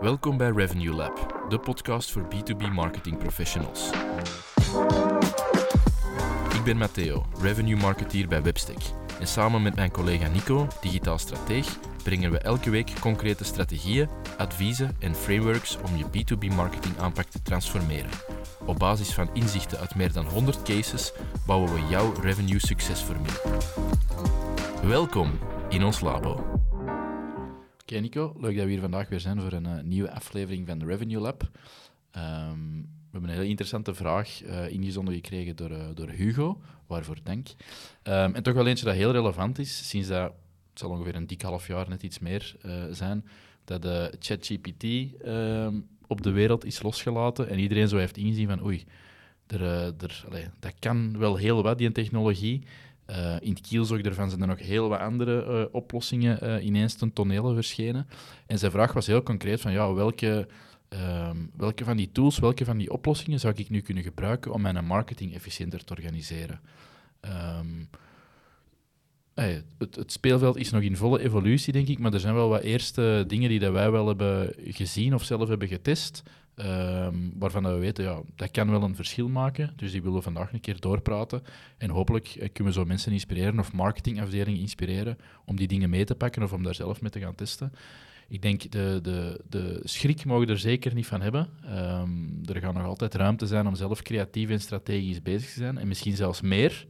Welkom bij Revenue Lab, de podcast voor B2B marketing professionals. Ik ben Matteo, revenue marketeer bij Webstack. En samen met mijn collega Nico, digitaal strateeg, brengen we elke week concrete strategieën, adviezen en frameworks om je B2B marketing aanpak te transformeren. Op basis van inzichten uit meer dan 100 cases bouwen we jouw revenue succesformule. Welkom in ons labo. Oké Nico, leuk dat we hier vandaag weer zijn voor een uh, nieuwe aflevering van de Revenue Lab. Um, we hebben een hele interessante vraag uh, ingezonden gekregen door, uh, door Hugo, waarvoor dank. Um, en toch wel eentje dat heel relevant is, sinds dat, het zal ongeveer een dik half jaar, net iets meer zijn, dat de ChatGPT um, op de wereld is losgelaten en iedereen zo heeft ingezien van oei, er, er, dat kan wel heel wat, die technologie. Uh, in het kielzog ervan zijn er nog heel wat andere uh, oplossingen uh, ineens ten tonele verschenen. En zijn vraag was heel concreet van ja, welke, ehm, welke van die tools, welke van die oplossingen zou ik nu kunnen gebruiken om mijn marketing efficiënter te organiseren? Hey, het, het, speelveld is nog in volle evolutie, denk ik, maar er zijn wel wat eerste dingen die dat wij wel hebben gezien of zelf hebben getest, Um, waarvan we weten, ja, dat kan wel een verschil maken. Dus die willen we vandaag een keer doorpraten. En hopelijk eh, kunnen we zo mensen inspireren of marketingafdelingen inspireren om die dingen mee te pakken of om daar zelf mee te gaan testen. Ik denk, de, de, de schrik mogen er zeker niet van hebben. Um, er gaat nog altijd ruimte zijn om zelf creatief en strategisch bezig te zijn. En misschien zelfs meer.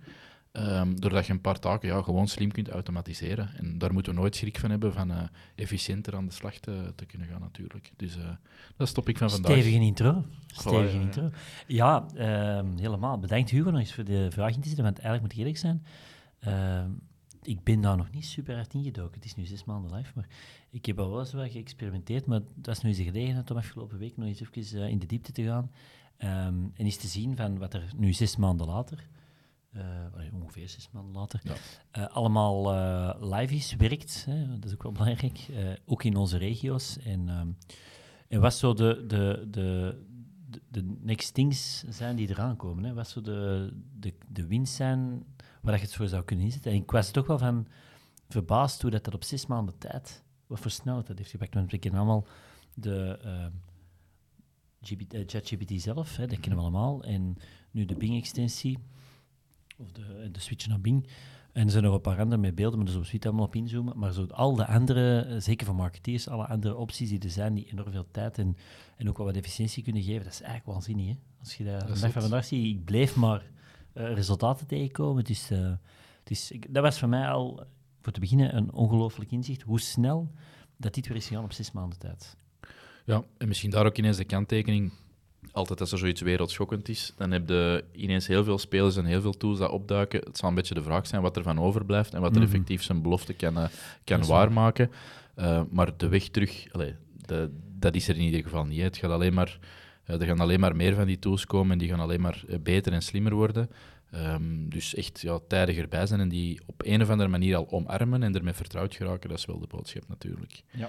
Um, doordat je een paar taken ja, gewoon slim kunt automatiseren. En daar moeten we nooit schrik van hebben van uh, efficiënter aan de slag te, te kunnen gaan, natuurlijk. Dus uh, dat is het topic van vandaag. Stevige intro. Stevige voilà, intro. Ja, ja uh, helemaal. Bedankt Hugo nog eens voor de vraag in te zetten, want eigenlijk moet ik eerlijk zijn, ehm, ik ben daar nog niet super hard ingedoken. Het is nu zes maanden live, maar ik heb al wel eens wat geëxperimenteerd, maar dat is nu eens een gelegenheid om afgelopen week nog eens even eh, in de diepte te gaan um, en eens te zien van wat er nu zes maanden later uh, ongeveer zes maanden later, ja. uh, allemaal uh, live is, werkt. Hè, dat is ook wel belangrijk, ook in onze regio's. En, um, en wat zo de, de, de, de, next things zijn die eraan komen. Hè, wat zo de, de, de winst zijn waar je het voor zou kunnen inzetten. En ik was toch wel van verbaasd hoe dat, dat op zes maanden tijd, wat voor snelheid dat heeft gepakt. Want we kennen allemaal de... ChatGPT zelf, hè, dat kennen we allemaal. En nu de Bing-extensie, of de, de switch naar Bing. En er zijn nog een paar andere met beelden, maar daar zullen we allemaal op inzoomen. Maar zo al de andere, eh, zeker voor marketeers, alle andere opties die er zijn, die enorm veel tijd en, en ook wel wat efficiëntie kunnen geven, dat is eigenlijk waanzinnig. Hè? Als je dat vandaag van vandaag ziet, ik bleef maar uh, resultaten tegenkomen. Het is, uh, het is, ik, dat was voor mij al, voor te beginnen, een ongelooflijk inzicht. Hoe snel dat dit weer is gegaan op zes maanden tijd. Ja, en misschien daar ook ineens de kanttekening altijd als er zoiets wereldschokkend is, dan heb je ineens heel veel spelers en heel veel tools dat opduiken. Het zal een beetje de vraag zijn wat er van overblijft en wat er mhm. effectief zijn belofte kan, uh, kan waarmaken. Uh, maar de weg terug, de, dat is er in ieder geval niet. Het gaat alleen maar, uh, er gaan alleen maar meer van die tools komen en die gaan alleen maar beter en slimmer worden. Um, dus echt ja, tijdig erbij zijn en die op een of andere manier al omarmen en ermee vertrouwd geraken, dat is wel de boodschap natuurlijk. Ja.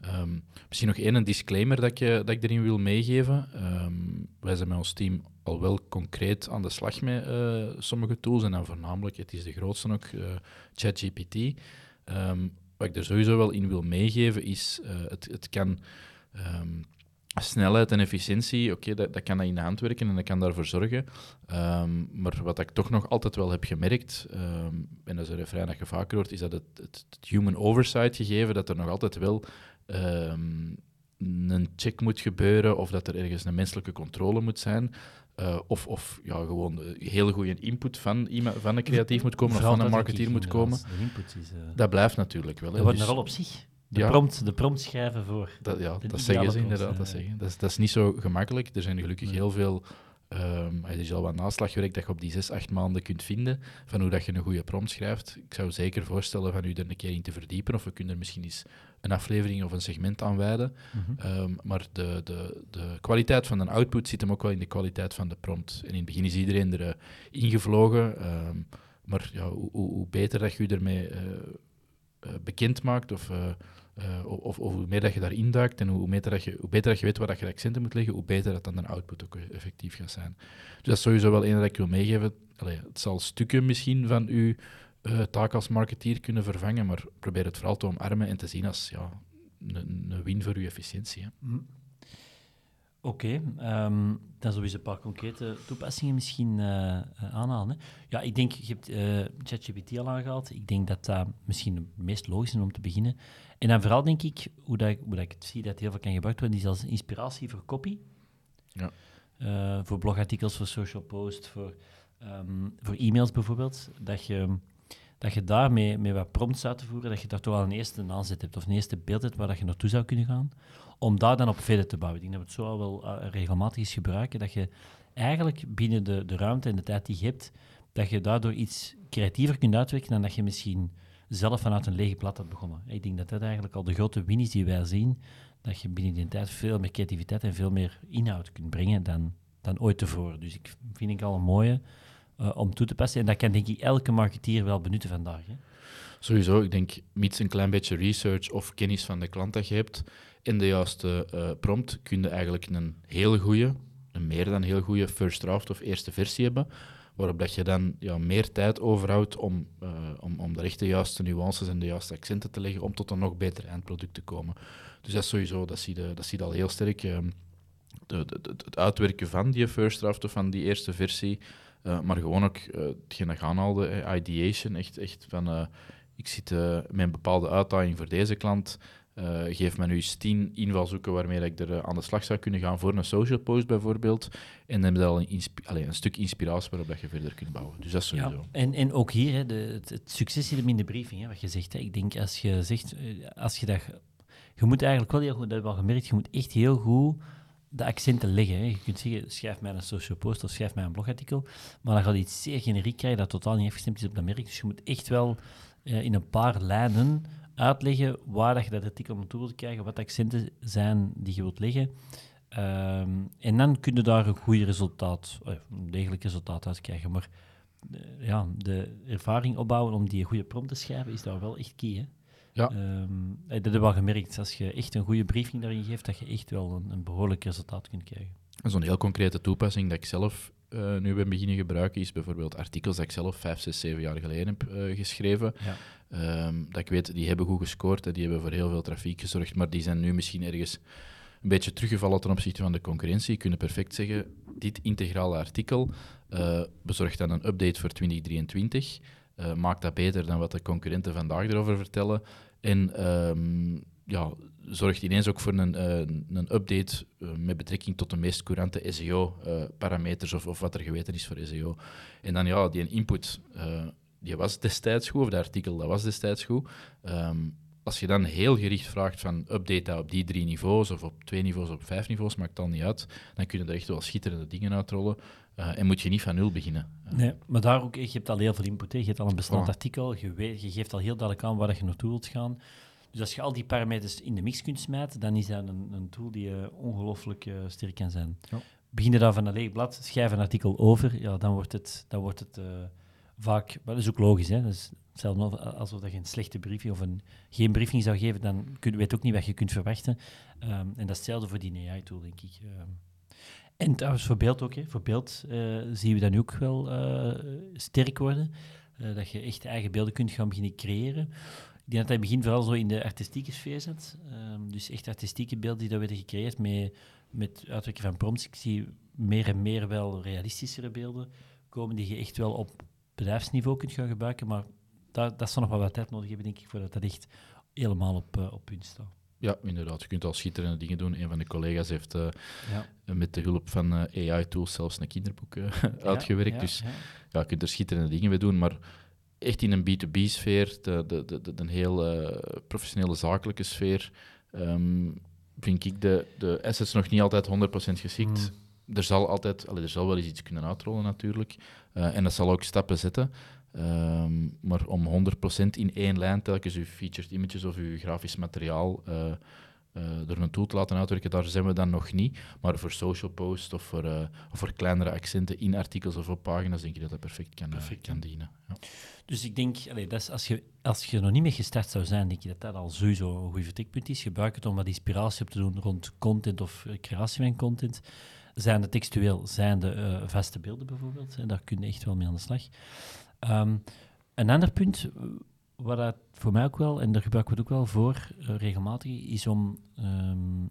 Um, misschien nog één disclaimer dat ik, dat ik erin wil meegeven. Um, wij zijn met ons team al wel concreet aan de slag met uh, sommige tools. En dan voornamelijk, het is de grootste ook, uh, ChatGPT. Um, wat ik er sowieso wel in wil meegeven is, het, het kan snelheid en efficiëntie, oké, dat, dat kan dat in de hand werken en dat kan daarvoor zorgen. Maar wat ik toch nog altijd wel heb gemerkt, en dat is een refrein dat je vaker hoort, is dat het, het, het, human oversight gegeven, dat er nog altijd wel um, een check moet gebeuren of dat er ergens een menselijke controle moet zijn. Uh, of, of ja, gewoon heel goede input van, iemand, van een creatief moet komen Vooral of van een marketeer moet komen. Is, uh... Dat blijft natuurlijk wel. Dat wordt dus... wel op zich. De, ja. prompt, de prompt schrijven voor. Dat, ja, dat zeggen ze inderdaad. Dat, zeggen. Dat, is, dat is niet zo gemakkelijk. Er zijn gelukkig heel veel Um, er is al wat naslagwerk dat je op die zes, acht maanden kunt vinden van hoe dat je een goede prompt schrijft. Ik zou zeker voorstellen van u er een keer in te verdiepen of we kunnen er misschien eens een aflevering of een segment aan wijden. Mm -hmm. um, maar de, de, de kwaliteit van een output zit hem ook wel in de kwaliteit van de prompt. En in het begin is iedereen er uh, ingevlogen, um, maar ja, hoe, hoe, beter dat je ermee uh, bekend maakt of uh, of, of, hoe meer dat je daarin duikt en hoe, beter dat je, hoe beter dat je weet waar dat je accenten moet leggen, hoe beter dat dan de output ook effectief gaat zijn. Dus dat is sowieso wel één dat ik wil meegeven. Het zal stukken misschien van uw taak als marketeer kunnen vervangen, maar probeer het vooral te omarmen en te zien als ja, een, een win voor je efficiëntie. Hè. Hm. Oké, ehm, dan zullen we een paar concrete toepassingen misschien uh, aanhalen. Hè. Ja, ik denk, je hebt uh, ChatGPT al aangehaald. Ik denk dat dat misschien het meest logisch is om te beginnen. En dan vooral denk ik, hoe, dat, hoe dat ik het zie dat het heel veel kan gebruikt worden, is als inspiratie voor copy. Ja. Uh, voor blogartikels, voor social posts, voor, um, voor e-mails bijvoorbeeld. Dat je, dat je daarmee met wat prompts uit te voeren, dat je daar toch al een eerste aanzet hebt of een eerste beeld hebt waar dat je naartoe zou kunnen gaan om daar dan op verder te bouwen. Ik denk dat we het zo wel uh, regelmatig eens gebruiken, dat je eigenlijk binnen de, de ruimte en de tijd die je hebt, dat je daardoor iets creatiever kunt uitwerken dan dat je misschien zelf vanuit een lege plat had begonnen. Ik denk dat dat eigenlijk al de grote win is die wij zien, dat je binnen die tijd veel meer creativiteit en veel meer inhoud kunt brengen dan, dan ooit tevoren. Dus ik vind ik al een mooie uh, om toe te passen. En dat kan denk ik elke marketeer wel benutten vandaag. Sowieso, ik denk, mits een klein beetje research of kennis van de klant dat je hebt, in de juiste uh, prompt kun je eigenlijk een heel goede, een meer dan heel goede first draft of eerste versie hebben, waarop dat je dan ja, meer tijd overhoudt om, uh, om, om de echte juiste nuances en de juiste accenten te leggen om tot een nog beter eindproduct te komen. Dus dat is sowieso, dat zie je, dat zie je al heel sterk. De, de, het uitwerken van die first draft of van die eerste versie, uh, maar gewoon ook hetgeen dat gaan ideation, echt, echt van ik zit met een bepaalde uitdaging voor deze klant, uh, geef me nu eens tien invalshoeken waarmee ik er uh, aan de slag zou kunnen gaan voor een social post bijvoorbeeld. En dan heb je al een, Allee, een stuk inspiratie waarop dat je verder kunt bouwen. Dus dat is sowieso. Ja, en, en ook hier, hè, de, het, het, succes zit hem in de briefing, hè, wat je zegt. Hè. Ik denk, als je zegt, uh, als je dat... Je moet eigenlijk wel heel goed, dat heb je al gemerkt, je moet echt heel goed de accenten leggen. Hè. Je kunt zeggen, schrijf mij een social post of schrijf mij een blogartikel, maar dan gaat je iets zeer generiek krijgen dat totaal niet afgestemd is op dat merk. Dus je moet echt wel in een paar lijnen uitleggen waar dat je dat artikel naartoe wilt krijgen, wat de accenten zijn die je wilt leggen. Um, en dan kun je daar een goed resultaat, een degelijk resultaat uit krijgen. Maar uh, ja, de ervaring opbouwen om die goede prompt te schrijven, is daar wel echt key. Hè? Ja. Um, dat hebben we wel gemerkt. Als je echt een goede briefing daarin geeft, dat je echt wel een, een behoorlijk resultaat kunt krijgen. Zo'n heel concrete toepassing dat ik zelf uh, nu ben beginnen gebruiken, is bijvoorbeeld artikels dat ik zelf vijf, zes, zeven jaar geleden heb uh, geschreven. Ja. Um, dat ik weet, die hebben goed gescoord en die hebben voor heel veel trafiek gezorgd, maar die zijn nu misschien ergens een beetje teruggevallen ten opzichte van de concurrentie. Je kunt perfect zeggen, dit integrale artikel uh, bezorgt dan een update voor 2023, maakt dat beter dan wat de concurrenten vandaag erover vertellen. En um, ja, zorgt ineens ook voor een, uh, een update uh, met betrekking tot de meest courante SEO-parameters of, of wat er geweten is voor SEO. En dan ja, die input, die was destijds goed, of dat artikel dat was destijds goed. Um, als je dan heel gericht vraagt van update dat op die drie niveaus, of op twee niveaus, of op vijf niveaus, maakt dan niet uit, dan kun je er echt wel schitterende dingen uitrollen. En moet je niet van nul beginnen. Nee, maar daar ook, je hebt al heel veel input. Hè. Je hebt al een bestand artikel, je, weet, je geeft al heel duidelijk aan waar je naartoe wilt gaan. Dus als je al die parameters in de mix kunt smijten, dan is dat een, een tool die uh, ongelooflijk sterk kan zijn. Ja. Begin je dan van een leeg blad, schrijf een artikel over, ja, dan wordt het, dan wordt het vaak... Maar dat is ook logisch, hè. Dus hetzelfde alsof je een slechte briefing of een, geen briefing zou geven, dan kun, weet ook niet wat je kunt verwachten. Um, en dat is hetzelfde voor die AI-tool, denk ik. En trouwens, voor beeld ook. Hè. Beeld zien we dan ook wel sterk worden. dat je echt eigen beelden kunt gaan beginnen creëren. Ik denk dat hij begin vooral zo in de artistieke sfeer zit. Um, dus echt artistieke beelden die daar werden gecreëerd met, met uitwerken van prompts. Ik zie meer en meer wel realistischere beelden komen die je echt wel op bedrijfsniveau kunt gaan gebruiken. Maar dat, dat zal nog wel wat tijd nodig hebben, denk ik, voordat dat echt helemaal op, op punt staat. Ja, inderdaad. Je kunt al schitterende dingen doen. Een van de collega's heeft uh, ja. met de hulp van uh, AI-tools zelfs een kinderboek uitgewerkt. Ja, dus ja, je kunt er schitterende dingen mee doen. Maar echt in een B2B-sfeer, de, de, de, de, een heel professionele zakelijke sfeer, um, vind ik de, de assets nog niet altijd 100% geschikt. Mm. Er zal altijd, allee, er zal wel eens iets kunnen uitrollen natuurlijk, en dat zal ook stappen zetten. Um, maar om 100% in één lijn telkens uw featured images of uw grafisch materiaal uh, uh, door een tool te laten uitwerken, daar zijn we dan nog niet. Maar voor social posts of voor, uh, of voor kleinere accenten in artikels of op pagina's, denk ik dat dat perfect kan, perfect, kan dienen. Ja. Dus ik denk, allee, dat is, als, je, als je nog niet mee gestart zou zijn, denk je dat dat al sowieso een goed vertrekpunt is. Gebruik het om wat inspiratie op te doen rond content of creatie van content. Zijn de textueel, zijn de vaste beelden bijvoorbeeld. Hè, daar kun je echt wel mee aan de slag. Um, een ander punt wat dat voor mij ook wel, en daar gebruik ik het ook wel voor uh, regelmatig, is om um,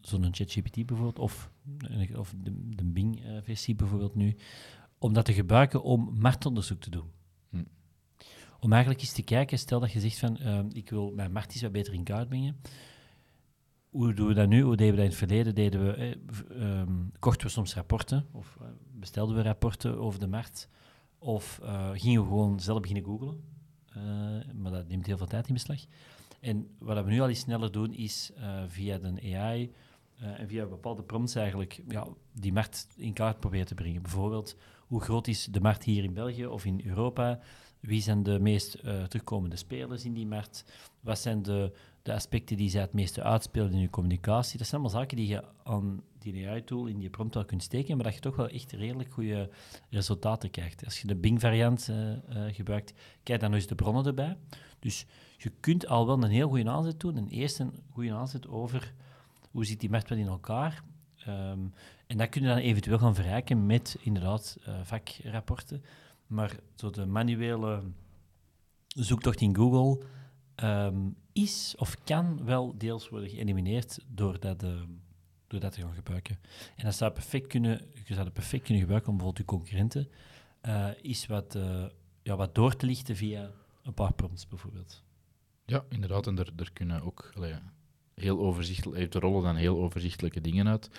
zo'n ChatGPT bijvoorbeeld, of, of de, de Bing-versie bijvoorbeeld nu, om dat te gebruiken om marktonderzoek te doen. Hm. Om eigenlijk eens te kijken, stel dat je zegt van, uh, ik wil mijn markt iets wat beter in kaart brengen. Hoe doen we dat nu? Hoe deden we dat in het verleden? Deden we, eh, um, kochten we soms rapporten, of bestelden we rapporten over de markt, of uh, gingen we gewoon zelf beginnen googlen. maar dat neemt heel veel tijd in beslag. En wat we nu al eens sneller doen, is via de AI en via bepaalde prompts eigenlijk ja, die markt in kaart proberen te brengen. Bijvoorbeeld, hoe groot is de markt hier in België of in Europa? Wie zijn de meest terugkomende spelers in die markt? Wat zijn de, de aspecten die zij het meeste uitspelen in je communicatie? Dat zijn allemaal zaken die je aan die AI-tool in je prompt wel kunt steken, maar dat je toch wel echt redelijk goede resultaten krijgt. Als je de Bing-variant uh, gebruikt, kijk dan eens de bronnen erbij. Dus je kunt al wel een heel goede aanzet doen. Een eerste goede aanzet over hoe zit die markt wel in elkaar. Um, en dat kun je dan eventueel gaan verrijken met inderdaad uh, vakrapporten. Maar zo de manuele zoektocht in Google um, is of kan wel deels worden geëlimineerd door dat, dat te gaan gebruiken. En dat zou perfect kunnen, je zou het perfect kunnen gebruiken om bijvoorbeeld je concurrenten uh, is wat, uh, ja, wat door te lichten via een paar prompts bijvoorbeeld. Ja, inderdaad. En er, er kunnen ook heel overzichtelijk, heeft de rollen dan heel overzichtelijke dingen uit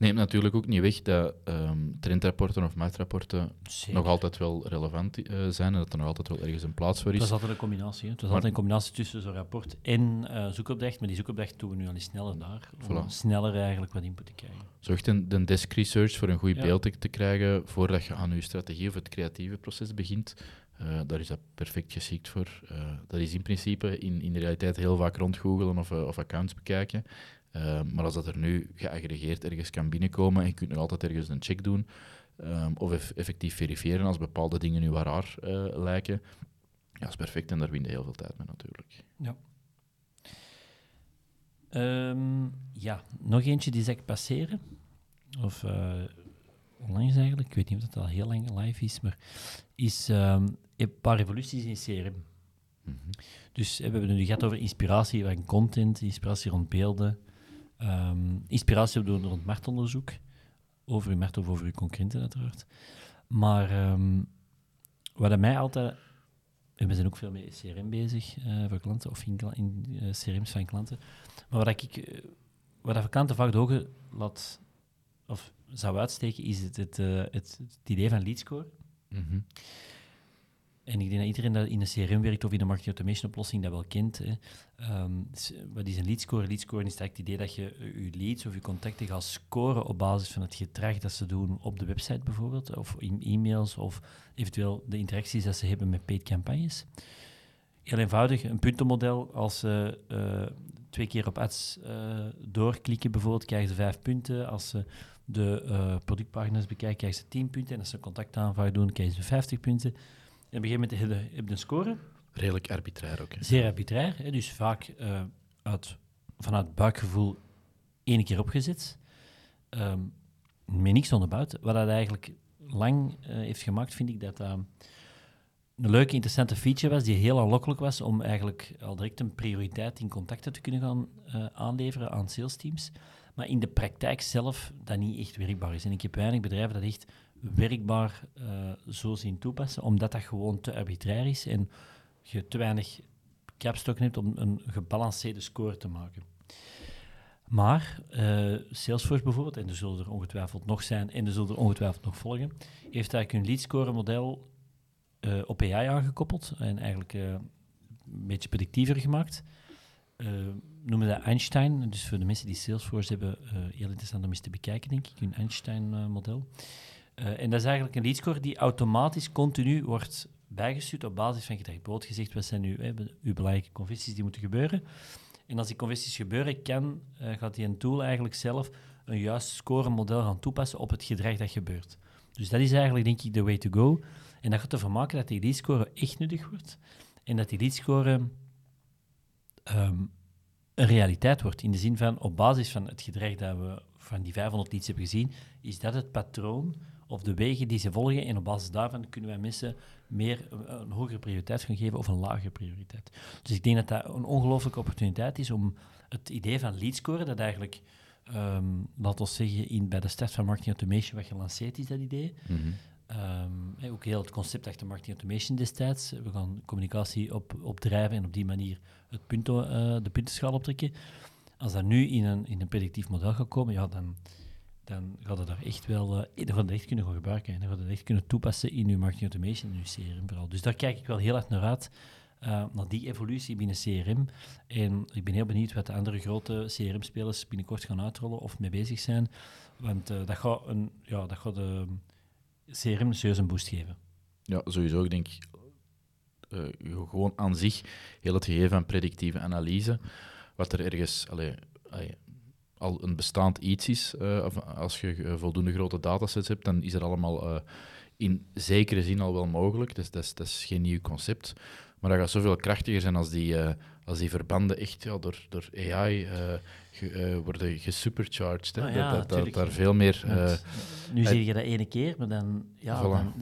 neemt natuurlijk ook niet weg dat um, trendrapporten of marktrapporten nog altijd wel relevant uh, zijn en dat er nog altijd wel ergens een plaats voor is. Dat is altijd een combinatie. Hè? Het is altijd een combinatie tussen zo'n rapport en uh, zoekopdracht, maar die zoekopdracht doen we nu al eens sneller daar, om sneller eigenlijk wat input te krijgen. Zorg de, de desk research voor een goed ja. beeld te krijgen voordat je aan je strategie of het creatieve proces begint. Uh, daar is dat perfect geschikt voor. dat is in principe in, in de realiteit heel vaak rondgoogelen of, of accounts bekijken. Uh, maar als dat er nu geaggregeerd ergens kan binnenkomen en je kunt nog altijd ergens een check doen, um, of eff effectief verifiëren als bepaalde dingen nu waar raar uh, lijken, ja, dat is perfect en daar win je heel veel tijd mee natuurlijk. Ja. Um, ja, nog eentje die zeg ik passeren. Of uh, onlangs eigenlijk, ik weet niet of dat al heel lang live is, maar is um, een paar revoluties in CRM. Mm -hmm. Dus we hebben het nu gehad over inspiratie van content, inspiratie rond beelden, Um, inspiratie opdoen rond marktonderzoek. Over uw markt of over uw concurrenten, uiteraard. Maar um, wat mij altijd... We zijn ook veel met CRM bezig uh, voor klanten, of in, uh, CRM's van klanten. Maar wat ik... Uh, wat ik klanten vaak de ogen laat... Of zou uitsteken, is het, het, het, het idee van leadscore. -hmm. En ik denk dat iedereen dat in een CRM werkt of in een marketing automation oplossing dat wel kent. Hè. Um, wat is een lead score? Lead score is het idee dat je eh, je leads of je contacten gaat scoren op basis van het gedrag dat ze doen op de website bijvoorbeeld, of in e-mails, of eventueel de interacties dat ze hebben met paid campagnes. Heel eenvoudig, een puntenmodel. Als ze uh, twee keer op ads uh, doorklikken bijvoorbeeld, krijgen ze vijf punten. Als ze de uh, productpagina's bekijken, krijgen ze tien punten. En als ze een contactaanvraag doen, krijgen ze vijftig punten. Op een gegeven moment heb je een score. Redelijk arbitrair ook. Hè? Zeer arbitrair. Hè? Dus vaak uh, uit, vanuit buikgevoel één keer opgezet. Um, met niks onderbouwd. Wat dat eigenlijk lang uh, heeft gemaakt, vind ik dat dat een leuke, interessante feature was, die heel aanlokkelijk was om eigenlijk al direct een prioriteit in contacten te kunnen gaan uh, aanleveren aan sales teams. Maar in de praktijk zelf dat niet echt werkbaar is. En ik heb weinig bedrijven dat echt werkbaar uh, zo zien toepassen, omdat dat gewoon te arbitrair is en je te weinig capstokken hebt om een gebalanceerde score te maken. Maar uh, Salesforce bijvoorbeeld, en er zullen er ongetwijfeld nog zijn en er zullen er ongetwijfeld nog volgen, heeft eigenlijk een lead score model uh, op AI aangekoppeld en eigenlijk een beetje predictiever gemaakt. noemen dat Einstein, dus voor de mensen die Salesforce hebben, heel interessant om eens te bekijken, denk ik, een Einstein-model. Uh, en dat is eigenlijk een leadscore die automatisch continu wordt bijgestuurd op basis van gedrag. Bijvoorbeeld gezegd, wat zijn nu uw belangrijke conversies die moeten gebeuren. En als die conversies gebeuren, kan, uh, gaat die een tool eigenlijk zelf een juist scoremodel gaan toepassen op het gedrag dat gebeurt. Dus dat is eigenlijk, denk ik, de way to go. En dat gaat ervoor maken dat die leadscore echt nuttig wordt. En dat die leadscore um, een realiteit wordt. In de zin van, op basis van het gedrag dat we van die 500 leads hebben gezien, is dat het patroon of de wegen die ze volgen. En op basis daarvan kunnen wij mensen meer een, een hogere prioriteit gaan geven of een lagere prioriteit. Dus ik denk dat dat een ongelooflijke opportuniteit is om het idee van lead scoren, dat eigenlijk, um, laten we zeggen, in, bij de start van marketing automation wat gelanceerd is, dat idee. Mhm. Um, ook heel het concept achter marketing automation destijds. We gaan communicatie op, opdrijven en op die manier het punto, uh, de puntenschaal optrekken. Als dat nu in een, in een predictief model gaat komen, ja, dan, dan gaat het daar echt wel uh, dan gaat echt kunnen gaan gebruiken. En dan gaat het echt kunnen toepassen in uw marketing automation en uw CRM vooral. Dus daar kijk ik wel heel erg naar uit, uh, naar die evolutie binnen CRM. En ik ben heel benieuwd wat de andere grote CRM-spelers binnenkort gaan uitrollen of mee bezig zijn. Want uh, dat gaat, een, ja, dat gaat uh, CRM een boost geven. Ja, sowieso. Ik denk gewoon aan zich heel het gegeven van predictieve analyse, wat er ergens... al een bestaand iets is, uh, als je uh, voldoende grote datasets hebt, dan is er allemaal uh, in zekere zin al wel mogelijk. Dus dat is, dat is geen nieuw concept. Maar dat gaat zoveel krachtiger zijn als die, als die verbanden echt ja, door, door AI ge, worden gesupercharged. Hè. Ah, ja, dat, dat, dat, daar veel meer... nu zie je dat ene keer, maar dan... Ja, voilà. dan,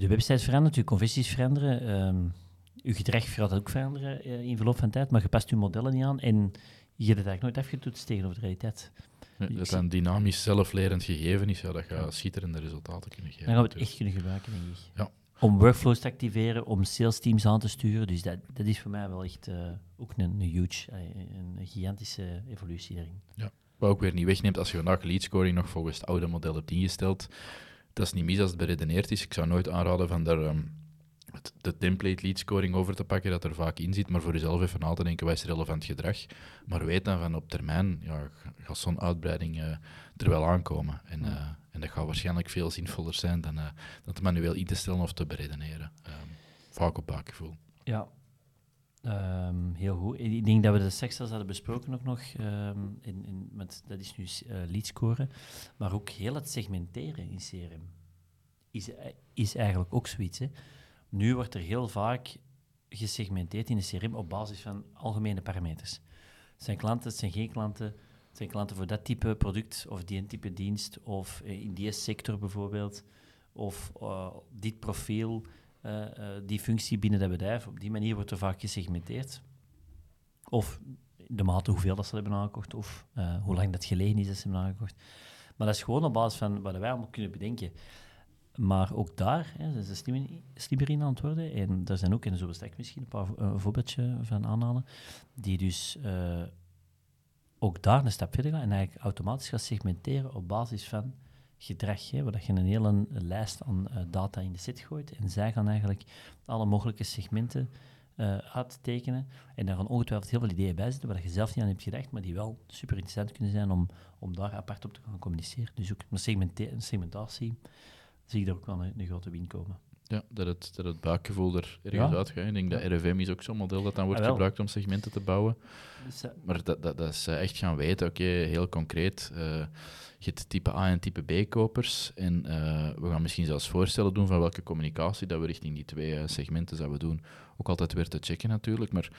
de website verandert, je conversies veranderen, je gedrag gaat ook veranderen in verloop van tijd, maar je past je modellen niet aan en je hebt het eigenlijk nooit afgetoetst tegenover de realiteit. Dat een dynamisch zelflerend gegeven is, ja, dat gaat schitterende resultaten kunnen geven. Dan gaan we het echt kunnen gebruiken, denk ik. Ja. Om workflows te activeren, om sales teams aan te sturen. Dus dat, dat is voor mij wel echt uh, ook een, een huge, een gigantische evolutie daarin. Ja. Wat ook weer niet wegneemt, als je vandaag lead scoring nog volgens het oude model hebt ingesteld, dat is niet mis als het beredeneerd is. Ik zou nooit aanraden van daar um, de template lead scoring over te pakken, dat er vaak in zit, maar voor jezelf even na te denken, wat is relevant gedrag? Maar weet dan van op termijn, ja, gaat zo'n uitbreiding uh, er wel aankomen. En, uh, en dat gaat waarschijnlijk veel zinvoller zijn dan uh, dat manueel in te stellen of te beredeneren. Um, vaak op buikgevoel. Ja, um, heel goed. Ik denk dat we de sextels hadden besproken ook nog, um, in, in, met, dat is nu lead scoren, maar ook heel het segmenteren in CRM is, is eigenlijk ook zoiets, hè. Nu wordt er heel vaak gesegmenteerd in de CRM op basis van algemene parameters. Het zijn klanten, het zijn geen klanten, het zijn klanten voor dat type product of die type dienst of in die sector bijvoorbeeld of uh, dit profiel, uh, die functie binnen dat bedrijf. Op die manier wordt er vaak gesegmenteerd. Of de mate hoeveel dat ze hebben aangekocht of hoe lang dat geleden is dat ze hebben aangekocht. Maar dat is gewoon op basis van wat wij allemaal kunnen bedenken. Maar ook daar hè, zijn ze slimmer, slimmer in aan worden. En daar zijn ook, en zo bestek misschien een paar een voorbeeldje van aanhalen, die dus uh, ook daar een stap verder gaan en eigenlijk automatisch gaat segmenteren op basis van gedrag. Hè, waar je een hele lijst aan uh, data in de set gooit. En zij gaan eigenlijk alle mogelijke segmenten uh, uittekenen. En daar gaan ongetwijfeld heel veel ideeën bij zitten waar je zelf niet aan hebt gedacht, maar die wel super interessant kunnen zijn om, om daar apart op te gaan communiceren. Dus ook een segmentatie zie ik daar ook wel een, een grote win komen. Ja, dat het, dat het buikgevoel er ergens ja. uitgaat. Ik denk dat RFM is ook zo'n model dat dan wordt ah, gebruikt om segmenten te bouwen. Dus, uh, maar dat, dat, dat is echt gaan weten, oké, okay, heel concreet. Uh, je hebt type A en type B kopers. En uh, we gaan misschien zelfs voorstellen doen van welke communicatie dat we richting die twee segmenten zouden doen. Ook altijd weer te checken natuurlijk, maar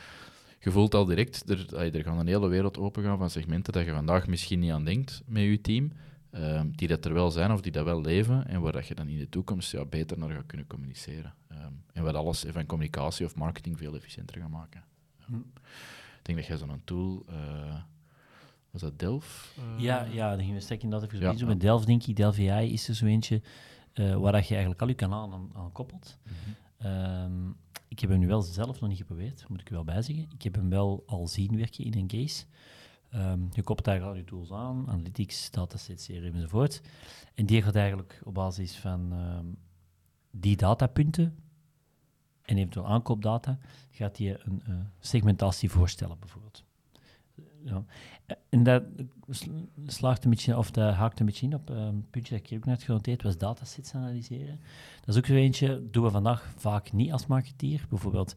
je voelt al direct, er, er gaat een hele wereld opengaan van segmenten dat je vandaag misschien niet aan denkt met je team. Um, die dat er wel zijn of die dat wel leven en waar dat je dan in de toekomst ja, beter naar gaat kunnen communiceren. Um, en wat alles van communicatie of marketing veel efficiënter gaat maken. Um, hm. Ik denk dat jij zo'n tool, uh, was dat Delf? Uh, ja, ja, dan gingen we stekken dat even ja, zo. Met Delf, denk ik, Delf AI is er zo eentje uh, waar dat je eigenlijk al je kanalen aan, aan koppelt. Mm -hmm. ik heb hem nu wel zelf nog niet geprobeerd, moet ik wel bijzeggen. Ik heb hem wel al zien werken in een case. Um, je koppelt eigenlijk al je tools aan, analytics, datasets, CRM enzovoort. En die gaat eigenlijk op basis van um, die datapunten en eventueel aankoopdata, gaat die een uh, segmentatie voorstellen, bijvoorbeeld. Ja. En dat slaagt een beetje, of dat haakt een beetje in op een puntje dat ik hier ook net genoteerd was datasets analyseren. Dat is ook zo eentje, doen we vandaag vaak niet als marketeer. Bijvoorbeeld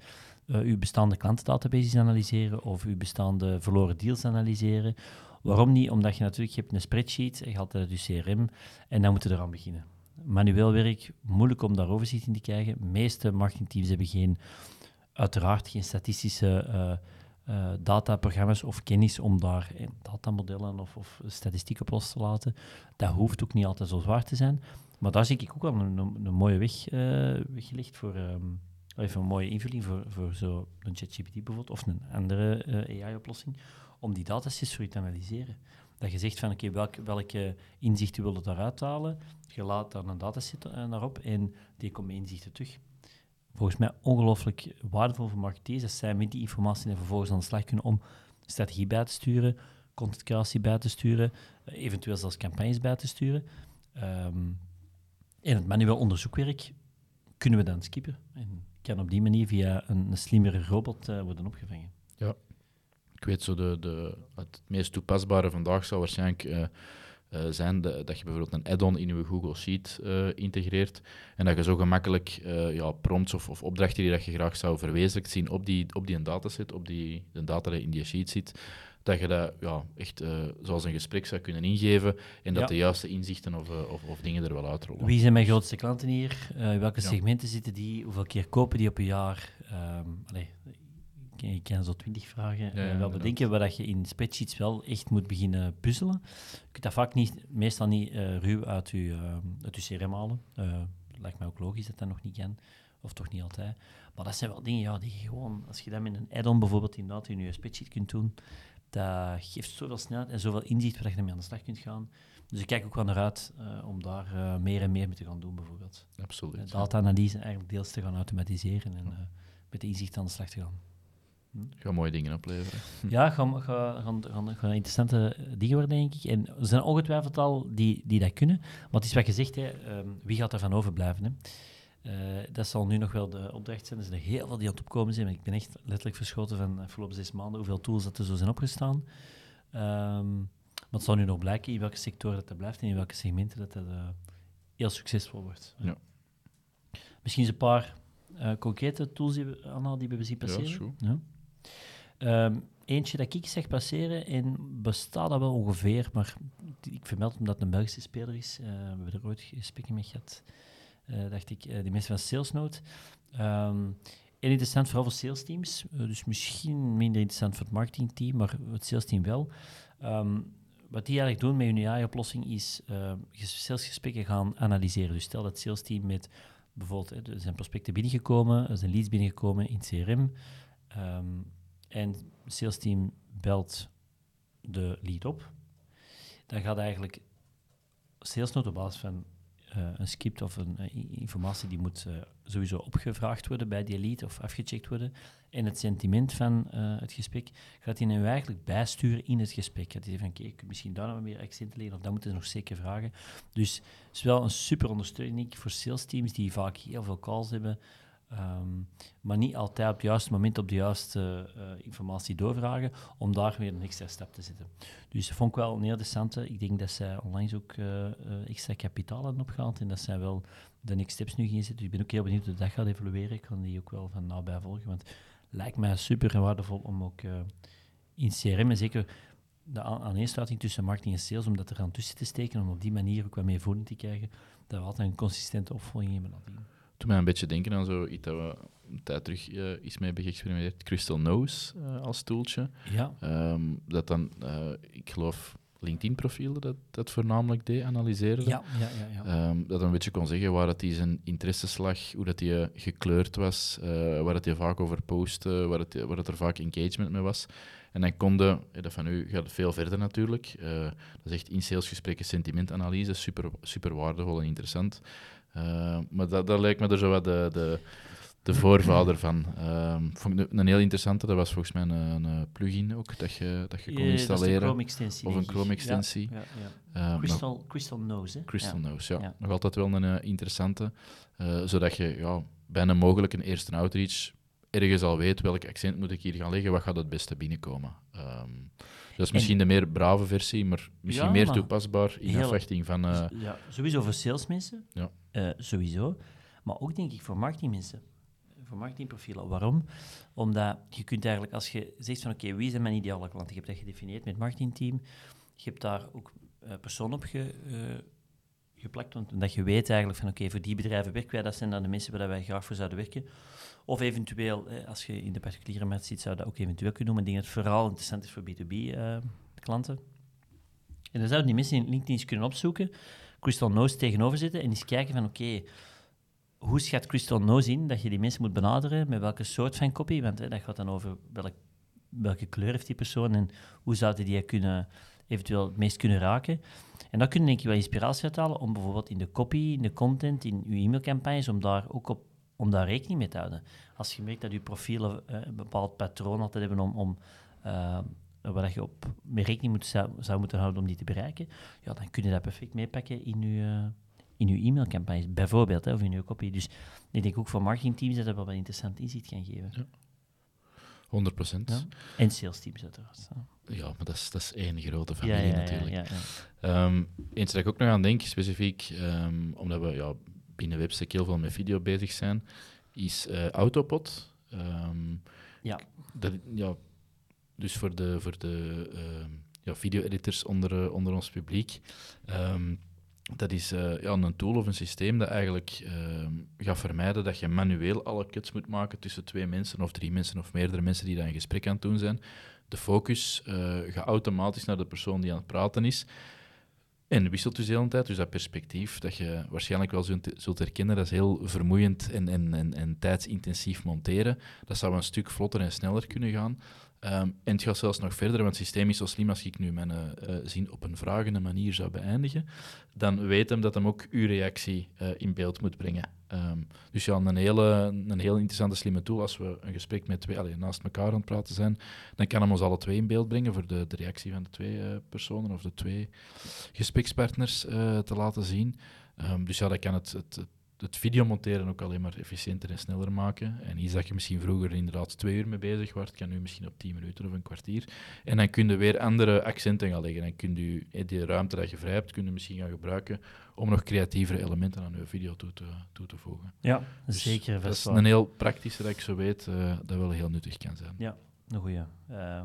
uh, uw bestaande klantendatabases analyseren of uw bestaande verloren deals analyseren. Waarom niet? Omdat je natuurlijk je hebt een spreadsheet, je gaat uit je CRM en dan moet je eraan beginnen. Manueel werk, moeilijk om daar overzicht in te krijgen. De meeste marketingteams hebben geen, uiteraard geen statistische uh, dataprogramma's of kennis om daar datamodellen of, of statistiek op los te laten. Dat hoeft ook niet altijd zo zwaar te zijn. Maar daar zie ik ook wel een, mooie weg uh, weggelegd voor... Um, even een mooie invulling voor, voor zo een ChatGPT bijvoorbeeld, of een andere AI-oplossing, om die datasets voor je te analyseren. Dat je zegt van, oké, welk, welke inzichten wil je daaruit halen? Je laat daar een dataset naar op en die komt met inzichten terug volgens mij ongelooflijk waardevol voor marketeers. Dat zij met die informatie en vervolgens aan de slag kunnen om strategie bij te sturen, content creatie bij te sturen, eh, eventueel zelfs campagnes bij te sturen. Um, en het manueel onderzoekwerk kunnen we dan skippen. En kan op die manier via een, een slimmere robot uh, worden opgevangen. Ja, ik weet zo, de, de, het meest toepasbare vandaag zou waarschijnlijk uh, uh, zijn de, dat je bijvoorbeeld een add-on in je Google Sheet uh, integreert en dat je zo gemakkelijk uh, ja, prompts of, of, opdrachten die dat je graag zou verwezenlijkt zien op die, op die dataset, op die de data die in die sheet zit, dat je dat ja, echt zoals een gesprek zou kunnen ingeven en dat de juiste inzichten of, of, of, dingen er wel uitrollen. Wie zijn mijn grootste klanten hier? welke segmenten zitten die? Hoeveel keer kopen die op een jaar? Um, allee, je kan zo twintig vragen ja, wel bedenken, waar dat je in spreadsheets wel echt moet beginnen puzzelen. Je kunt dat vaak niet, meestal niet uh, ruw uit je, uh, uit je CRM halen. Uh, lijkt mij ook logisch dat dat nog niet kan, of toch niet altijd. Maar dat zijn wel dingen ja, die gewoon, als je dat met een add-on bijvoorbeeld inderdaad in je spreadsheet kunt doen, dat geeft zoveel snelheid en zoveel inzicht waar je ermee aan de slag kunt gaan. Dus ik kijk ook wel naar uit om daar meer en meer mee te gaan doen, bijvoorbeeld. Absoluut. Data-analyse eigenlijk deels te gaan automatiseren en met de inzicht aan de slag te gaan. Ga mooie dingen opleveren. Ja, gaan, gaan, gaan, gaan, interessante dingen worden, denk ik. En er zijn ongetwijfeld al die, die dat kunnen. Maar het is wat gezegd, hè, ehm, wie gaat ervan overblijven? Hè? Uh, dat zal nu nog wel de opdracht zijn. Er zijn er heel veel die aan het opkomen zijn. ik ben echt letterlijk verschoten van de afgelopen zes maanden hoeveel tools dat er zo zijn opgestaan. Um, maar het zal nu nog blijken in welke sectoren dat, dat blijft en in welke segmenten dat, dat uh, heel succesvol wordt. Ja. Misschien eens een paar uh, concrete tools die we, Anna, die we zien passeren. Ja, Um, eentje dat ik zeg passeren en bestaat dat wel ongeveer, maar ik vermeld omdat het een Belgische speler is. We hebben er ooit gesprekken mee gehad, dacht ik, uh, die mensen van SalesNote. En interessant vooral voor sales teams, dus misschien minder interessant voor het marketingteam, maar het sales team wel. Um, wat die eigenlijk doen met hun AI-oplossing is salesgesprekken gaan analyseren. Dus stel dat het sales team met bijvoorbeeld, er zijn prospecten binnengekomen, er zijn leads binnengekomen in CRM. Um, en het sales belt de lead op. Dan gaat eigenlijk salesnote op basis van uh, een script of een uh, informatie die moet uh, sowieso opgevraagd worden bij die lead of afgecheckt worden. En het sentiment van het gesprek gaat hij nu eigenlijk bijsturen in het gesprek. Gaat hij van, kijk, misschien daar nog meer accenten leggen of dat moeten ze nog zeker vragen. Dus het is wel een super ondersteuning voor sales teams die vaak heel veel calls hebben Um, maar niet altijd op het juiste moment op de juiste uh, informatie doorvragen, om daar weer een extra stap te zetten. Dus dat vond ik wel een interessante. Ik denk dat zij onlangs ook uh, extra kapitaal hebben opgehaald en dat zij wel de next steps nu gaan zetten. Dus ik ben ook heel benieuwd hoe dat gaat evolueren. Ik kan die ook wel van nabij volgen, want het lijkt mij super waardevol om ook in CRM, en zeker de aaneensluiting tussen marketing en sales, om dat er aan tussen te steken, om op die manier ook wat meer voeding te krijgen, dat we altijd een consistente opvolging hebben nadien toen mij een beetje denken aan zo iets dat we een tijd terug uh, is mee hebben geëxperimenteerd. Crystal Nose uh, als tooltje. Ja. Um, dat dan, uh, ik geloof, LinkedIn-profielen dat, dat voornamelijk deed, analyseren. Ja, ja, ja. ja. Um, dat een beetje kon zeggen waar dat hij zijn interesseslag, hoe dat hij gekleurd was, waar dat hij vaak over postte, waar, het, waar dat er vaak engagement mee was. En dan konden, dat van u gaat veel verder natuurlijk, dat is echt in salesgesprekken sentimentanalyse, super, super waardevol en interessant. Uh, maar dat, dat lijkt me er zo wat de, de, de voorvader van. Uh, vond ik een heel interessante, dat was volgens mij een, een plugin ook, dat je, dat je kon installeren. Chrome extensie, of een Chrome-extensie. Ja, ja, uh, Crystal, Crystal Nose, hè? Crystal Nose, ja. Nog altijd wel een uh, interessante, zodat je ja, bijna mogelijk een eerste outreach ergens al weet welk accent moet ik hier gaan leggen, wat gaat het beste binnenkomen. Um, dat is misschien de meer brave versie, maar misschien meer toepasbaar in heel, afwachting van... Ja, sowieso voor salesmensen. Ja. Uh, sowieso. Maar ook denk ik voor marketingmensen. Voor marketingprofielen. Waarom? Omdat je kunt eigenlijk, als je zegt van oké, wie zijn mijn ideale klanten? Je hebt dat gedefinieerd met het marketingteam. Je hebt daar ook uh, persoon op ge, geplakt, omdat je weet eigenlijk van oké, voor die bedrijven werken wij, dat zijn dan de mensen waar wij graag voor zouden werken. Of eventueel, als je in de particuliere markt ziet, zou dat ook eventueel kunnen. Maar ik denk dat het vooral interessant is voor B2B-klanten. Eh, en dan zouden die mensen in LinkedIn kunnen opzoeken. Crystal Nose tegenover zitten en eens kijken van oké, hoe schat Crystal Nose in dat je die mensen moet benaderen, met welke soort van copy, want hè, dat gaat dan over welk, welke kleur heeft die persoon en hoe zouden die kunnen, eventueel het meest kunnen raken. En dan kun je denk ik wel inspiratie uithalen om bijvoorbeeld in de copy, in de content, in je e-mailcampagnes, om daar ook op om daar rekening mee te houden. Als je merkt dat je profielen uh, een bepaald patroon altijd hebben om, om uh, waar je op mee rekening moet, zou, zou, moeten houden om die te bereiken, ja, dan kun je dat perfect meepakken in je, in je e-mailcampagnes, bijvoorbeeld, hè, of in je copy. Dus ik denk ook voor marketingteams dat dat wel wat interessant inzicht kan geven. Ja. 100 procent. Ja. En sales teams uiteraard. Ja, maar dat is, dat is één grote familie ja, natuurlijk. Um, eens dat ik ook nog aan denk, specifiek, um, omdat we ja, binnen Webstack heel veel met video bezig zijn, is uh, Autopod. Um, ja. Dat, ja. Dus voor de, voor de ja, video-editors onder, uh, onder ons publiek. dat is uh, ja, een tool of een systeem dat eigenlijk gaat vermijden dat je manueel alle cuts moet maken tussen twee mensen of drie mensen of meerdere mensen die daar een gesprek aan het doen zijn de focus uh, gaat automatisch naar de persoon die aan het praten is. En wisselt dus de hele tijd. Dus dat perspectief dat je waarschijnlijk wel zult, zult herkennen, dat is heel vermoeiend en, en, en, en tijdsintensief monteren. Dat zou een stuk vlotter en sneller kunnen gaan. Um, en het gaat zelfs nog verder, want het systeem is zo slim als ik nu mijn uh, zin op een vragende manier zou beëindigen, dan weet hem dat hem ook uw reactie uh, in beeld moet brengen. Um, dus ja, een hele, een heel interessante slimme tool. Als we een gesprek met twee, allez, naast elkaar aan het praten zijn, dan kan hem ons alle twee in beeld brengen voor de, de reactie van de twee personen of de twee gesprekspartners te laten zien. Um, dus ja, dat kan het, het videomonteren ook alleen maar efficiënter en sneller maken. En iets dat je misschien vroeger inderdaad twee uur mee bezig was, kan nu misschien op tien minuten of een kwartier. En dan kun je weer andere accenten gaan leggen. En kun je eh, die ruimte dat je vrij hebt, kun je misschien gaan gebruiken om nog creatievere elementen aan je video toe te, toe te voegen. Ja, dus zeker. Dat is een heel praktische, dat ik zo weet, uh, dat wel heel nuttig kan zijn. Ja, een goeie. Uh,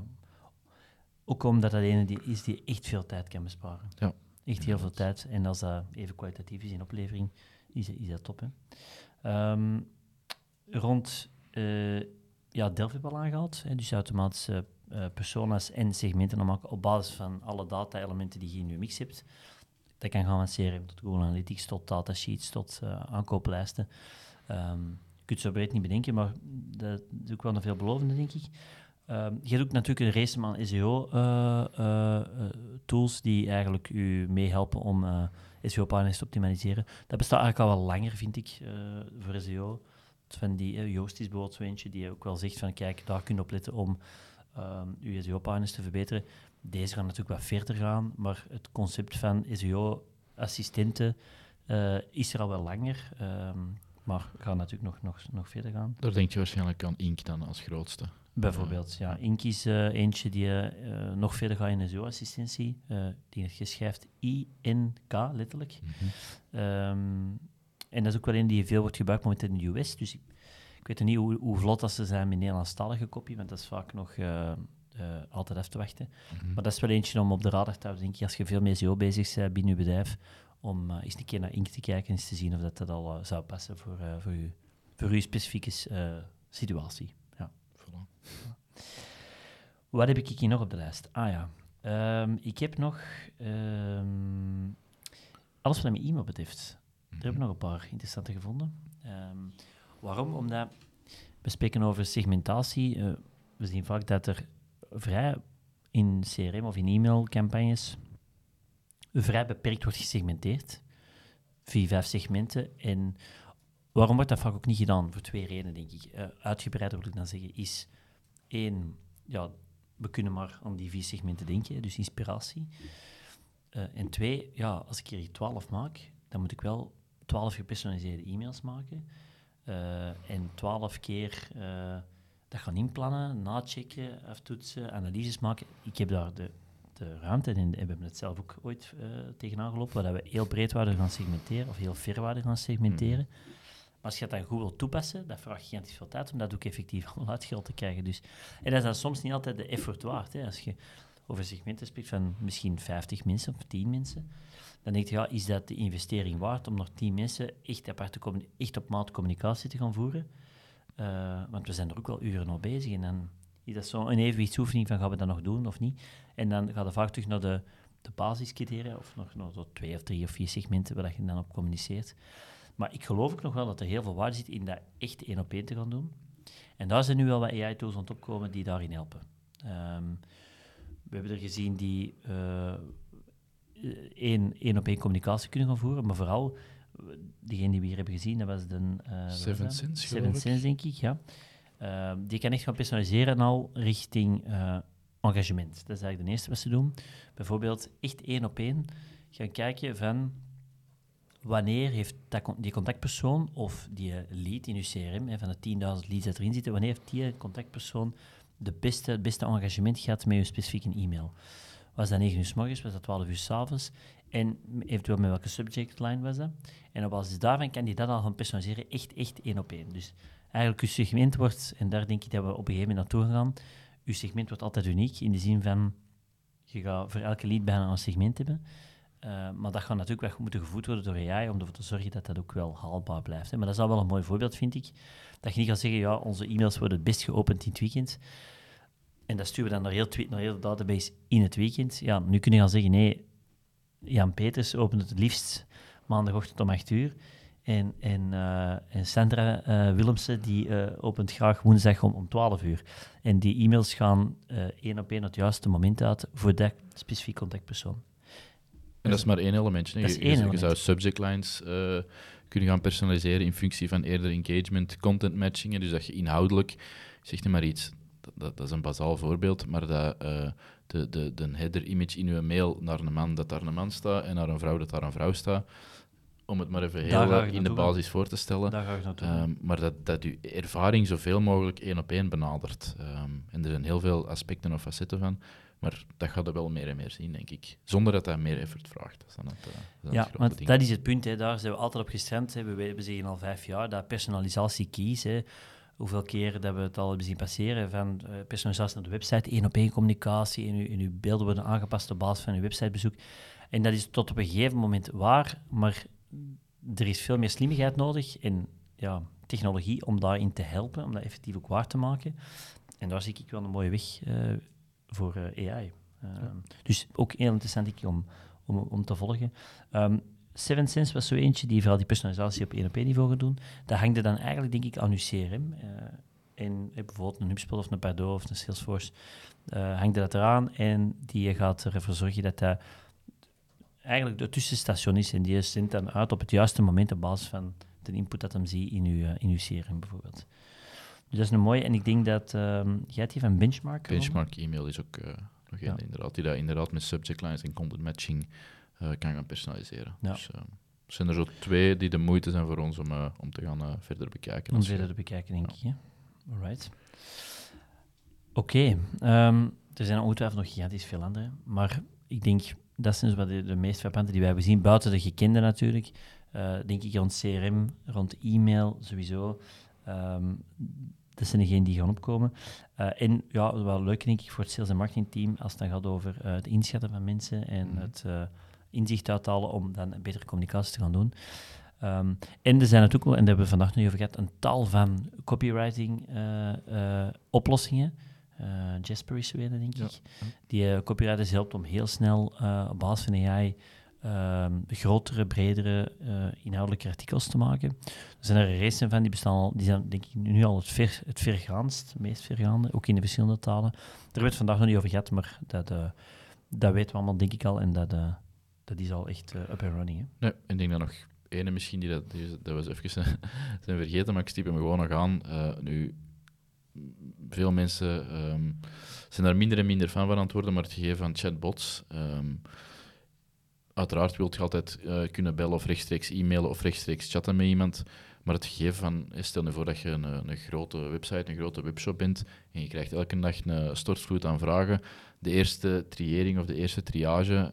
ook omdat dat ene die is die echt veel tijd kan besparen. Ja. Echt heel veel tijd. En als dat even kwalitatief is in oplevering, is, is dat top. Hè? Um, rond uh, ja, Delphi al aangehaald, dus automatische uh, personas en segmenten maken op basis van alle data-elementen die je in je mix hebt. Dat kan gaan van tot Google Analytics, tot datasheets, tot uh, aankooplijsten. Um, je kunt het zo breed niet bedenken, maar dat is ook wel een veelbelovende, denk ik. Um, je hebt ook natuurlijk een race aan SEO-tools die eigenlijk u meehelpen om SEO-pagina's te optimaliseren. Dat bestaat eigenlijk al wel langer, vind ik, uh, voor SEO. Van die, uh, Joost is bijvoorbeeld zo eentje die ook wel zegt van kijk, daar kun je op letten om um, je SEO-pagina's te verbeteren. Deze gaan natuurlijk wat verder gaan, maar het concept van SEO-assistenten uh, is er al wel langer. Um, maar gaan natuurlijk nog, nog, nog verder gaan. Daar denk je waarschijnlijk aan Ink dan als grootste. Bijvoorbeeld, ja. Ink is uh, eentje die uh, nog verder gaat in SEO-assistentie. Uh, die je schrijft I-N-K, letterlijk. Mm -hmm. um, en dat is ook wel een die veel wordt gebruikt momenteel in de US. Dus ik, ik weet niet hoe, hoe vlot dat ze zijn met Nederlandstalige kopie, want dat is vaak nog altijd af te wachten. Mm -hmm. Maar dat is wel eentje om op de radar te houden, denk ik, als je veel met SEO bezig bent binnen je bedrijf, om eens een keer naar Ink te kijken en eens te zien of dat, dat al zou passen voor, voor, u, voor uw specifieke situatie. Wat heb ik hier nog op de lijst? Ah ja, um, ik heb nog um, alles wat mijn e-mail betreft. Daar heb ik nog een paar interessante gevonden. Um, waarom? Omdat we spreken over segmentatie. Uh, we zien vaak dat er vrij in CRM of in e-mailcampagnes vrij beperkt wordt gesegmenteerd. Vier, vijf segmenten. En waarom wordt dat vaak ook niet gedaan? Voor twee redenen, denk ik. Uh, uitgebreider wil ik dan zeggen, is één, ja, we kunnen maar aan die vier segmenten denken, dus inspiratie. Uh, en twee, ja, als ik hier twaalf maak, dan moet ik wel twaalf gepersonaliseerde e-mails maken. Uh, en twaalf keer uh, dat gaan inplannen, nachecken, aftoetsen, analyses maken. Ik heb daar de, de ruimte en we hebben het zelf ook ooit tegenaan gelopen, waar we heel breedwaardig gaan segmenteren of heel verwaardig gaan segmenteren. Mm als je dat dan goed wilt toepassen, dat vraagt gigantisch veel tijd om dat ook effectief allemaal uitgeld te krijgen. Dus, en dat is dan soms niet altijd de effort waard. Hè. Als je over segmenten spreekt van misschien 50 mensen of 10 mensen, dan denk je, ja, is dat de investering waard om nog 10 mensen echt, apart echt op maat communicatie te gaan voeren? Uh, want we zijn er ook wel uren op bezig en dan is dat zo'n evenwichtsoefening van gaan we dat nog doen of niet? En dan gaat het vaak terug naar de, de basiscriteria, of nog, zo twee of drie of vier segmenten waar je dan op communiceert. Maar ik geloof ook nog wel dat er heel veel waarde zit in dat echt één op één te gaan doen. En daar zijn nu wel wat AI-tools aan het opkomen die daarin helpen. Ehm, we hebben er gezien die uh, één, één op één communicatie kunnen gaan voeren, maar vooral degene die we hier hebben gezien, dat was de... Uh, Seven Sense, Seven Sense, denk ik, ja. Uh, die kan echt gaan personaliseren al richting uh, engagement. Dat is eigenlijk de eerste wat ze doen. Bijvoorbeeld echt één op één gaan kijken van wanneer heeft die contactpersoon of die lead in uw CRM, van de 10.000 leads dat erin zitten, wanneer heeft die contactpersoon de beste, het beste engagement gehad met uw specifieke e-mail? Was dat 9 uur s morgens, was dat 12 uur s avonds? En eventueel met welke subject line was dat? En op basis daarvan kan die dat al gaan personaliseren, echt, echt één op één. Dus eigenlijk uw segment wordt, en daar denk ik dat we op een gegeven moment naartoe gaan, uw segment wordt altijd uniek, in de zin van, je gaat voor elke lead bijna een segment hebben. Uh, maar dat gaat natuurlijk wel moeten gevoed worden door AI, om ervoor te zorgen dat dat ook wel haalbaar blijft. Hè. Maar dat is al wel een mooi voorbeeld, vind ik. Dat je niet gaat zeggen, ja, onze e-mails worden het best geopend in het weekend. En dat sturen we dan naar heel, naar heel de database in het weekend. Ja, nu kun je gaan zeggen, nee, Jan Peters opent het liefst maandagochtend om 8 uur. En, en, uh, en Sandra uh, Willemsen die opent graag woensdag om, om 12 uur. En die e-mails gaan één op één het juiste moment uit voor dat specifieke contactpersoon. En dat is maar één elementje. Dat is één je, je, zou subject lines kunnen gaan personaliseren in functie van eerder engagement, content matchingen. Dus dat je inhoudelijk, zeg maar iets, dat, dat, is een bazaal voorbeeld, maar dat de, de, de header image in uw mail naar een man dat daar een man staat en naar een vrouw dat daar een vrouw staat. Om het maar even heel in de basis voor te stellen. Daar ga ik naartoe. Um, maar dat, dat uw ervaring zoveel mogelijk één op één benadert. Um, en er zijn heel veel aspecten of facetten van. Maar dat gaat er wel meer en meer zien, denk ik. Zonder dat dat meer effort vraagt. Dat is dan het, uh, dat ja, want dat is het punt. Hè. Daar zijn we altijd op gestremd. Hè. We, we zeggen al vijf jaar dat personalisatie kies. Hè hoeveel keer dat we het al hebben zien passeren van uh, personalisatie naar de website, één op één communicatie en uw, en uw beelden worden aangepast op basis van uw websitebezoek. En dat is tot op een gegeven moment waar, maar er is veel meer slimmigheid nodig en ja, technologie om daarin te helpen, om dat effectief ook waar te maken. En daar zie ik wel een mooie weg uh, voor uh, AI. Dus ook heel interessant om, om, om te volgen. Um, Seven Sense was zo eentje die vooral die personalisatie op 1 op 1 niveau gaat doen. Dat hangde dan eigenlijk, denk ik, aan uw CRM. Uh, en eh, bijvoorbeeld een HubSpot of een Pardot of een Salesforce hangde dat eraan en die gaat ervoor zorgen dat dat eigenlijk de tussenstation is en die zendt dan uit op het juiste moment op basis van de input dat hem ziet in uw, in uw CRM bijvoorbeeld. Dus dat is een mooie. En ik denk dat, um, jij hebt hier van Benchmark Benchmark e-mail is ook nog een, inderdaad. Die dat inderdaad met subject lines en content matching uh, kan gaan personaliseren. Ja. Dus uh, zijn er zo twee die de moeite zijn voor ons om, uh, om te gaan verder bekijken. Om verder te bekijken, denk ja. ik. Alright. Oké. Okay. Um, er zijn ongetwijfeld nog gigantisch veel andere, maar ik denk dat zijn dus wat de, de meest frappante die wij hebben gezien, buiten de gekende natuurlijk. denk ik rond CRM, rond e-mail sowieso. Um, dat zijn degenen die gaan opkomen. Uh, en ja, wel leuk denk ik voor het sales- en marketingteam als het dan gaat over uh, het inschatten van mensen en mm. het uh, inzicht uithalen om dan een betere communicatie te gaan doen. Um, en er zijn natuurlijk ook, en daar hebben we vandaag nog over gehad, een tal van copywriting oplossingen. Jasper is zo denk ik. Die copywriters helpt om heel snel op basis van AI um, grotere, bredere, uh, inhoudelijke artikels te maken. Er zijn er een van, die bestaan al, die zijn denk ik nu al het, ver, het vergaandst, meest vergaande, ook in de verschillende talen. Daar werd vandaag nog niet over gehad, maar dat, uh, dat weten we allemaal denk ik al en dat, uh, dat is al echt up and running. Hè. Nee, ik denk dat nog ene misschien, die dat, die, dat was even zijn vergeten, maar ik stiep hem gewoon nog aan. nu, veel mensen um, zijn daar minder en minder van van aan het worden, maar het gegeven van chatbots... Um, uiteraard wilt je altijd uh, kunnen bellen of rechtstreeks e-mailen of rechtstreeks chatten met iemand. Maar het gegeven van, eh, stel je voor dat je een, een grote website, een grote webshop bent en je krijgt elke dag een stortvloed aan vragen. De eerste triëring of de eerste triage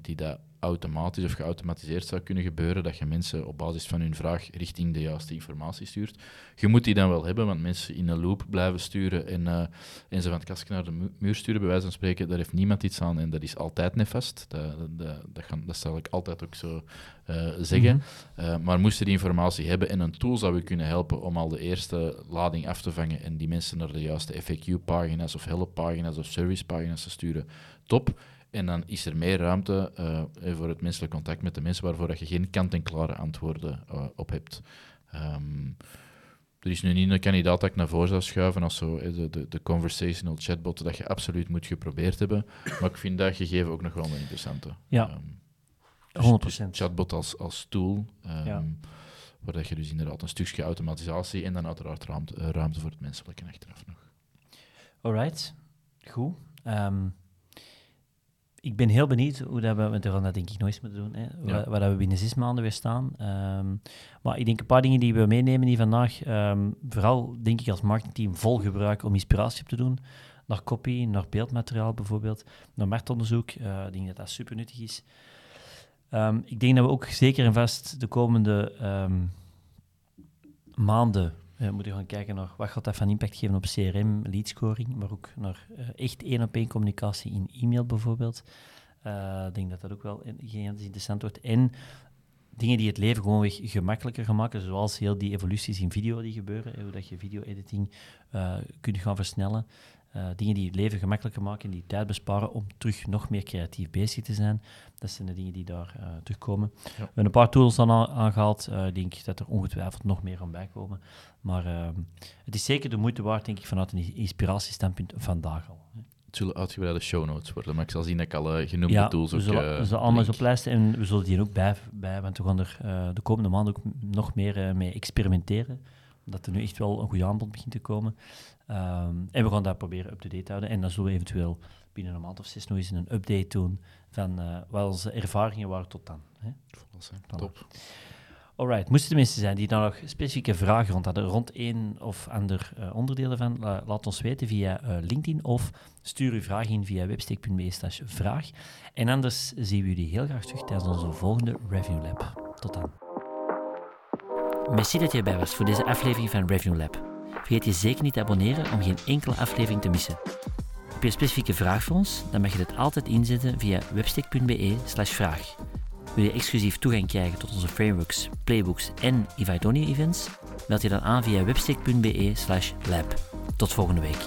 die dat automatisch of geautomatiseerd zou kunnen gebeuren, dat je mensen op basis van hun vraag richting de juiste informatie stuurt. Je moet die dan wel hebben, want mensen in een loop blijven sturen en, uh, en ze van het kastje naar de muur sturen, bij wijze van spreken, daar heeft niemand iets aan en dat is altijd nefast. Dat, dat, dat, gaan, dat zal ik altijd ook zo uh, zeggen. Mm -hmm. maar moesten die informatie hebben en een tool zou je kunnen helpen om al de eerste lading af te vangen en die mensen naar de juiste FAQ-pagina's of helppagina's of servicepagina's te sturen, top. En dan is er meer ruimte uh, voor het menselijk contact met de mensen waarvoor dat je geen kant-en-klare antwoorden uh, op hebt. Um, er is nu niet een kandidaat dat ik naar voren zou schuiven als zo, de, de, de conversational chatbot dat je absoluut moet geprobeerd hebben. Maar ik vind dat gegeven ook nog wel een interessante. Ja, um, dus, 100%. chatbot als, als tool, um, ja. waar dat je dus inderdaad een stukje automatisatie en dan uiteraard ruimte, ruimte voor het menselijke achteraf nog. Alright, goed. Um, ik ben heel benieuwd hoe dat we, want we gaan dat denk ik nooit moeten doen, hè, waar, waar, we binnen zes maanden weer staan. Um, maar ik denk een paar dingen die we meenemen die vandaag, um, vooral denk ik als marketingteam vol gebruiken om inspiratie op te doen. Naar copy, naar beeldmateriaal bijvoorbeeld, naar marktonderzoek. Uh, ik denk dat dat super nuttig is. Um, ik denk dat we ook zeker en vast de komende maanden we moeten gaan kijken naar wat gaat dat van impact geven op CRM, leadscoring, maar ook naar uh, echt één-op-één communicatie in e-mail bijvoorbeeld. Uh, ik denk dat dat ook wel interessant wordt. En dingen die het leven gewoonweg gemakkelijker maken, zoals heel die evoluties in video die gebeuren, hoe dat je video-editing uh, kunt gaan versnellen. Uh, dingen die het leven gemakkelijker maken en die tijd besparen om terug nog meer creatief bezig te zijn. Dat zijn de dingen die daar uh, terugkomen. Ja. We hebben een paar tools dan aangehaald. Uh, ik denk dat er ongetwijfeld nog meer aan bijkomen. Maar ehm, het is zeker de moeite waard, denk ik, vanuit een inspiratiestandpunt vandaag al. Het zullen uitgebreide show notes worden, maar ik zal zien dat ik alle genoemde ja, tools ook... we zullen, we zullen allemaal eens oplijsten en we zullen die ook bij, bij want we gaan er de komende maanden ook nog meer mee experimenteren. Dat er nu echt wel een goed aanbod begint te komen. Um, en we gaan dat proberen up-to-date te houden. En dan zullen we eventueel binnen een maand of zes nog eens een update doen van uh, wat onze ervaringen waren tot dan. Hè? Top. Alright, moesten er mensen zijn die daar nog specifieke vragen rond hadden, rond één of ander uh, onderdelen van, la, laat ons weten via uh, LinkedIn of stuur uw vraag in via slash vraag. En anders zien we jullie heel graag terug tijdens onze volgende Review Lab. Tot dan. Merci dat je erbij was voor deze aflevering van Review Lab. Vergeet je zeker niet te abonneren om geen enkele aflevering te missen. Heb je een specifieke vraag voor ons? Dan mag je dit altijd inzetten via webstick.be vraag. Wil je exclusief toegang krijgen tot onze frameworks, playbooks en Ivaidoni events? Meld je dan aan via webstick.be lab. Tot volgende week.